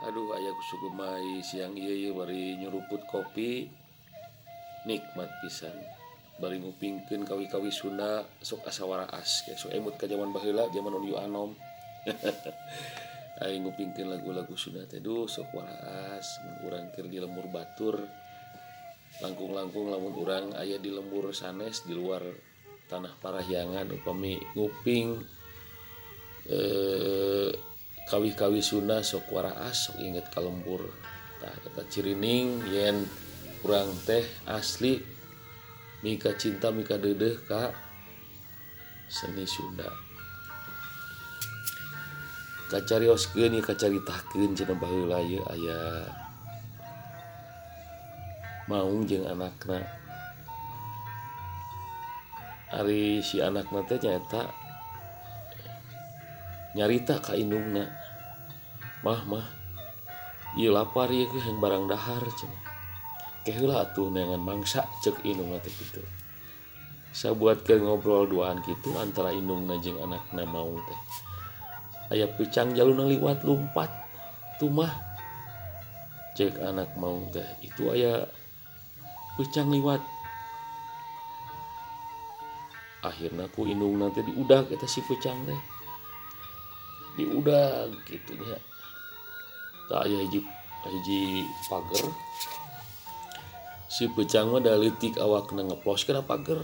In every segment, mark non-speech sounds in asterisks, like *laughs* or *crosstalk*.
Aduh ayaku Sugumai siang iya bari nyeruput kopi. Nikmat pisan. Bari ngupingkeun kawi-kawi Sunda sok asa waraas. Sok emut ka zaman baheula zaman Unyu Anom. *laughs* Aing ngupingkeun lagu-lagu Sunda teh duh sok waraas. Mun urang keur di lembur Batur. Langkung-langkung lamun urang aya di lembur sanes di luar tanah Parahyangan upami nguping eh kawi-kawi Sunda sok waraas sok inget kalembur. Nah, kita cirining yen kurang teh asli. Mika cinta mika dedeh kak seni Sunda. Kacarioskeun ya kacaritahkeun cenah baheula ye aya maung jeung anakna. Ari si anakna teh nyaeta nyarita ka indungna mah mah. Mahmah lapar barang dahar keatuhngan mangsa cek gitu saya buat ke ngobrol duaan gitu antara Inung najeng anaknya mau teh. Aya pucang jalur liwat lumpat tumah cek anak mau teh itu aya pucang liwat. Akhirnya ku Inung nanti diudak kita si pucang teh. Diudak gitunya. hiji hiji pagar si pecang mah dalitik awak ngeplos kena pagar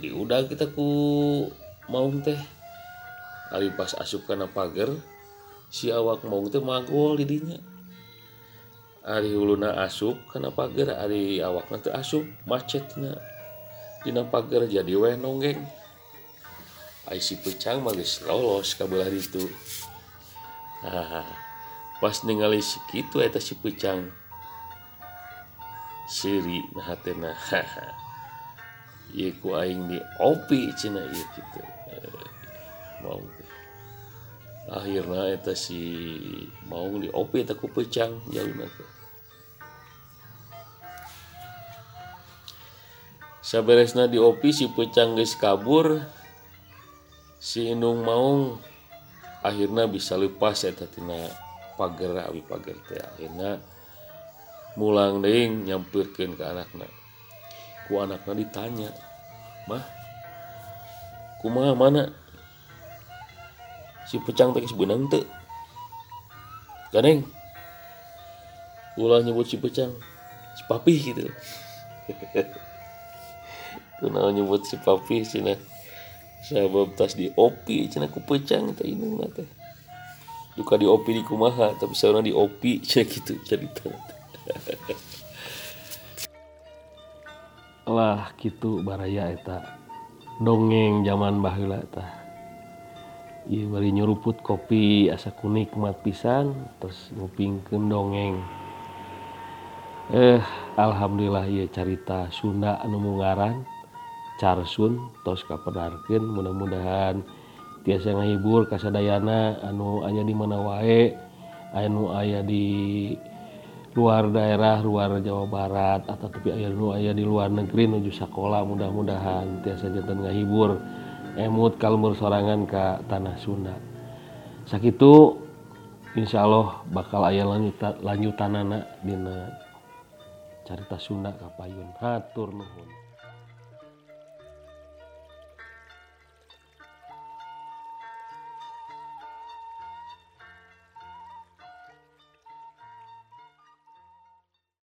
diudah kita ku mau teh. Kali pas asup kena pagar si awak mau teh magol didinya. Ari huluna asup kena pagar Ari awak nanti asup macetnya Dina pagar jadi weh nonggeng. Aisi pecang magis lolos kabelah itu Nah, pas ningali si kitu eta si peucang siri nah hatena ieu ku aing di opi cenah ieu kitu. Maung teh. Akhirna eta si maung di opi eta ku peucang jaluna teh. Saberesna di opi si peucang geus kabur si indung maung akhirnya bisa lepas eta tina pager awi pager teh akhirna mulang deing nyampeurkeun ka anakna. Ku anakna ditanya mah kumaha mana? Si pecang teh geus beunang teu. Ganeng ulah nyebut si pecang si papi gitu. *laughs* Kunaon nyebut si papi cenah sabab tas di opi cenah ku pecang teh indungna teh duka di OP di kumaha tapi seorang di OP cek *laughs* gitu cerita. *laughs* Lah gitu baraya eta. Dongeng zaman baheula tah Iya bari nyuruput kopi asa kunik mat pisan terus ngupingkeun dongeng. Eh alhamdulillah ieu carita Sunda anu mungaran Carsun tos kapedarkeun mudah-mudahan tiasa ngahibur kasadayana anu aya di mana wae anu aya di luar daerah luar Jawa Barat atau tapi aya nu aya di luar negeri nuju sekolah mudah-mudahan tiasa jantan ngahibur. Emut kalmur sorangan ke tanah Sunda. Sakitu Insya Allah bakal ayah lanjutan lanjutanana dina carita Sunda kapayun. Hatur nuhun.